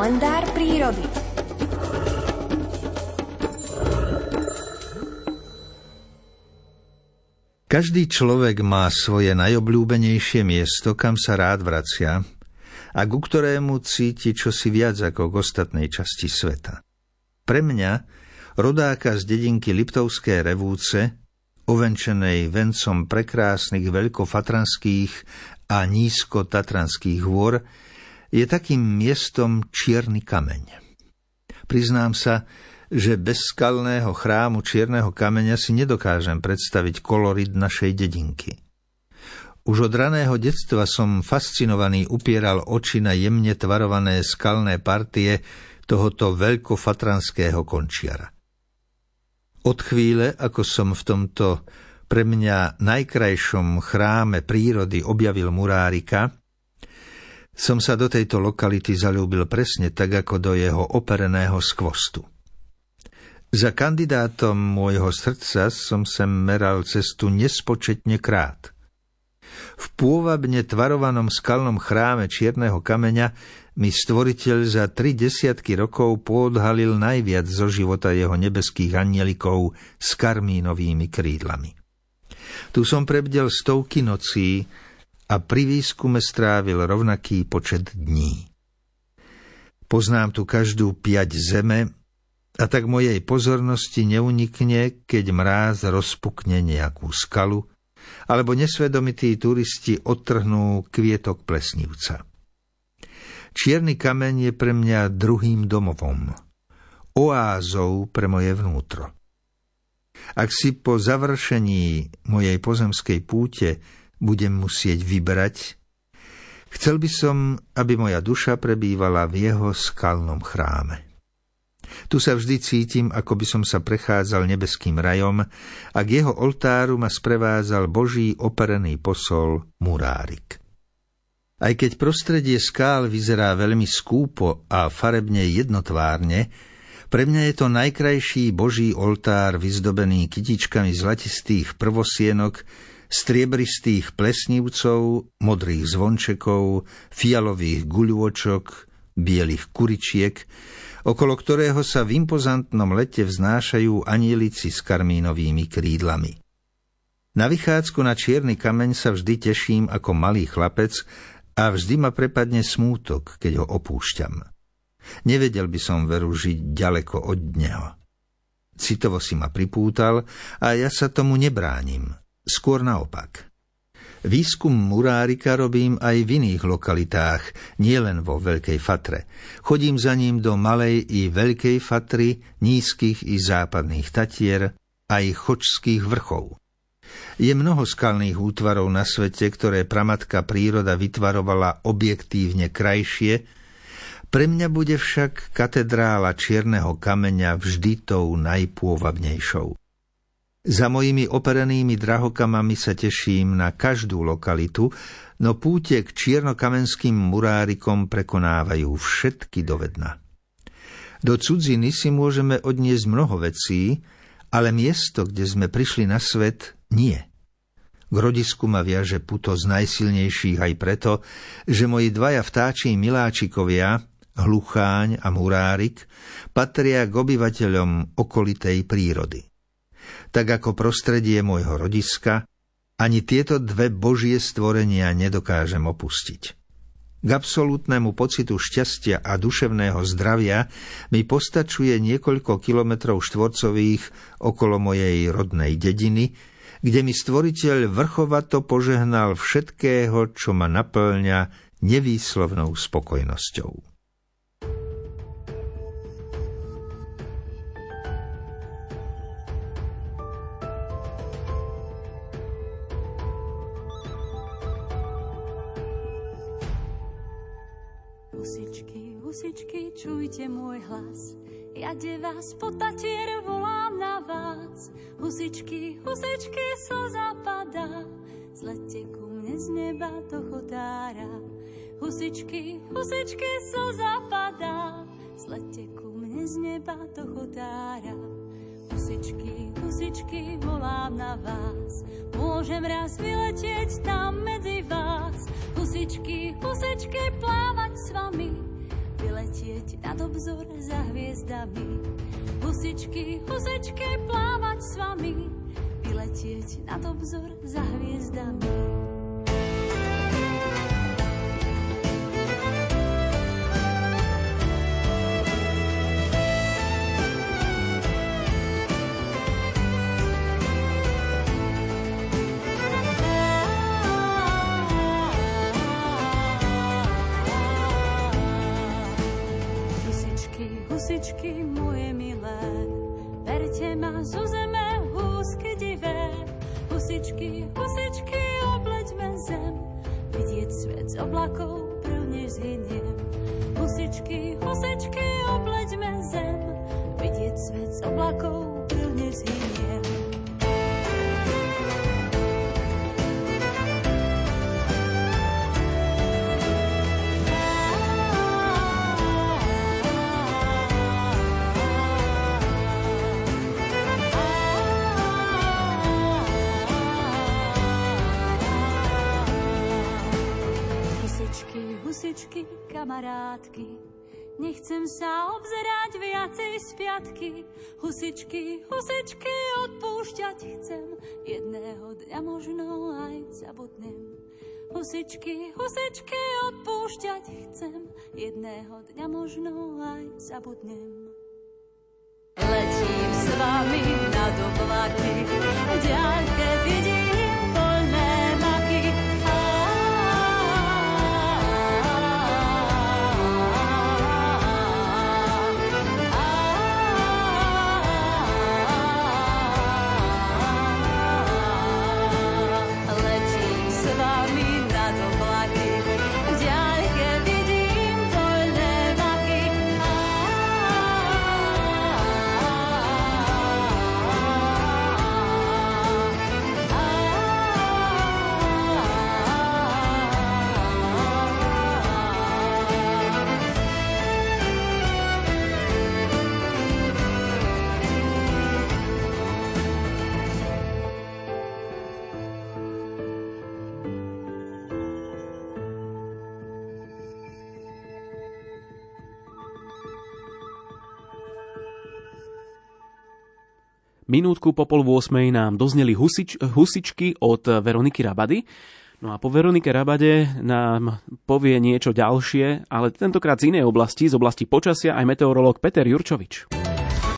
Kalendár prírody. Každý človek má svoje najobľúbenejšie miesto, kam sa rád vracia a ku ktorému cíti čosi viac ako k ostatnej časti sveta. Pre mňa, rodáka z dedinky Liptovské revúce, ovenčenej vencom prekrásnych veľkofatranských a nízko-tatranských hôr, je takým miestom čierny kameň. Priznám sa, že bez skalného chrámu čierneho kameňa si nedokážem predstaviť kolorit našej dedinky. Už od raného detstva som fascinovaný upieral oči na jemne tvarované skalné partie tohoto veľkofatranského končiara. Od chvíle, ako som v tomto pre mňa najkrajšom chráme prírody objavil murárika, som sa do tejto lokality zalúbil presne tak, ako do jeho opereného skvostu. Za kandidátom môjho srdca som sem meral cestu nespočetne krát. V pôvabne tvarovanom skalnom chráme čierneho kameňa mi stvoriteľ za tri desiatky rokov poodhalil najviac zo života jeho nebeských anielikov s karmínovými krídlami. Tu som prebdel stovky nocí, a pri výskume strávil rovnaký počet dní. Poznám tu každú piať zeme a tak mojej pozornosti neunikne, keď mráz rozpukne nejakú skalu, alebo nesvedomití turisti odtrhnú kvietok plesnivca. Čierny kameň je pre mňa druhým domovom, oázou pre moje vnútro. Ak si po završení mojej pozemskej púte budem musieť vybrať, chcel by som, aby moja duša prebývala v jeho skalnom chráme. Tu sa vždy cítim, ako by som sa prechádzal nebeským rajom a k jeho oltáru ma sprevádzal Boží operený posol Murárik. Aj keď prostredie skál vyzerá veľmi skúpo a farebne jednotvárne, pre mňa je to najkrajší Boží oltár vyzdobený kytičkami zlatistých prvosienok, striebristých plesnívcov, modrých zvončekov, fialových guľôčok, bielých kuričiek, okolo ktorého sa v impozantnom lete vznášajú anielici s karmínovými krídlami. Na vychádzku na čierny kameň sa vždy teším ako malý chlapec a vždy ma prepadne smútok, keď ho opúšťam. Nevedel by som veru žiť ďaleko od neho. Citovo si ma pripútal a ja sa tomu nebránim. Skôr naopak. Výskum murárika robím aj v iných lokalitách, nielen vo Veľkej Fatre. Chodím za ním do Malej i Veľkej Fatry, nízkych i západných Tatier, aj chočských vrchov. Je mnoho skalných útvarov na svete, ktoré pramatka príroda vytvarovala objektívne krajšie, pre mňa bude však katedrála čierneho kameňa vždy tou najpôvabnejšou. Za mojimi operenými drahokamami sa teším na každú lokalitu, no púte k čiernokamenským murárikom prekonávajú všetky dovedna. Do cudziny si môžeme odniesť mnoho vecí, ale miesto, kde sme prišli na svet, nie. K rodisku ma viaže puto z najsilnejších aj preto, že moji dvaja vtáči miláčikovia, hlucháň a murárik, patria k obyvateľom okolitej prírody tak ako prostredie môjho rodiska, ani tieto dve božie stvorenia nedokážem opustiť. K absolútnemu pocitu šťastia a duševného zdravia mi postačuje niekoľko kilometrov štvorcových okolo mojej rodnej dediny, kde mi stvoriteľ vrchovato požehnal všetkého, čo ma naplňa nevýslovnou spokojnosťou. Husičky, husičky, čujte môj hlas. Ja de vás po tatier volám na vás. Husičky, husičky, slza zapadá. Zlete ku mne z neba do chodára. Husičky, husičky, slza zapadá. Zlete ku mne z neba do chodára. Husičky, husičky, volám na vás. Môžem raz vyletieť tam medzi vás. Husičky, husičky, plávať s vami letieť nad obzor za hviezdami. Husičky, husičky, plávať s vami, vyletieť nad obzor za hviezdami. Husičky moje milé, berte ma zo zeme húsky divé. Husičky, husičky, obleďme zem, vidieť svet z oblakov prvne zhyniem. Husičky, husičky, obleďme zem, vidieť svet z oblakov husičky, kamarátky. Nechcem sa obzerať viacej z piatky. Husičky, husičky, odpúšťať chcem. Jedného dňa možno aj zabudnem. Husičky, husičky, odpúšťať chcem. Jedného dňa možno aj zabudnem. Letím s vami na oblaky, v Minútku po pol 8 nám dozneli husič, husičky od Veroniky Rabady. No a po Veronike Rabade nám povie niečo ďalšie, ale tentokrát z inej oblasti, z oblasti počasia aj meteorológ Peter Jurčovič.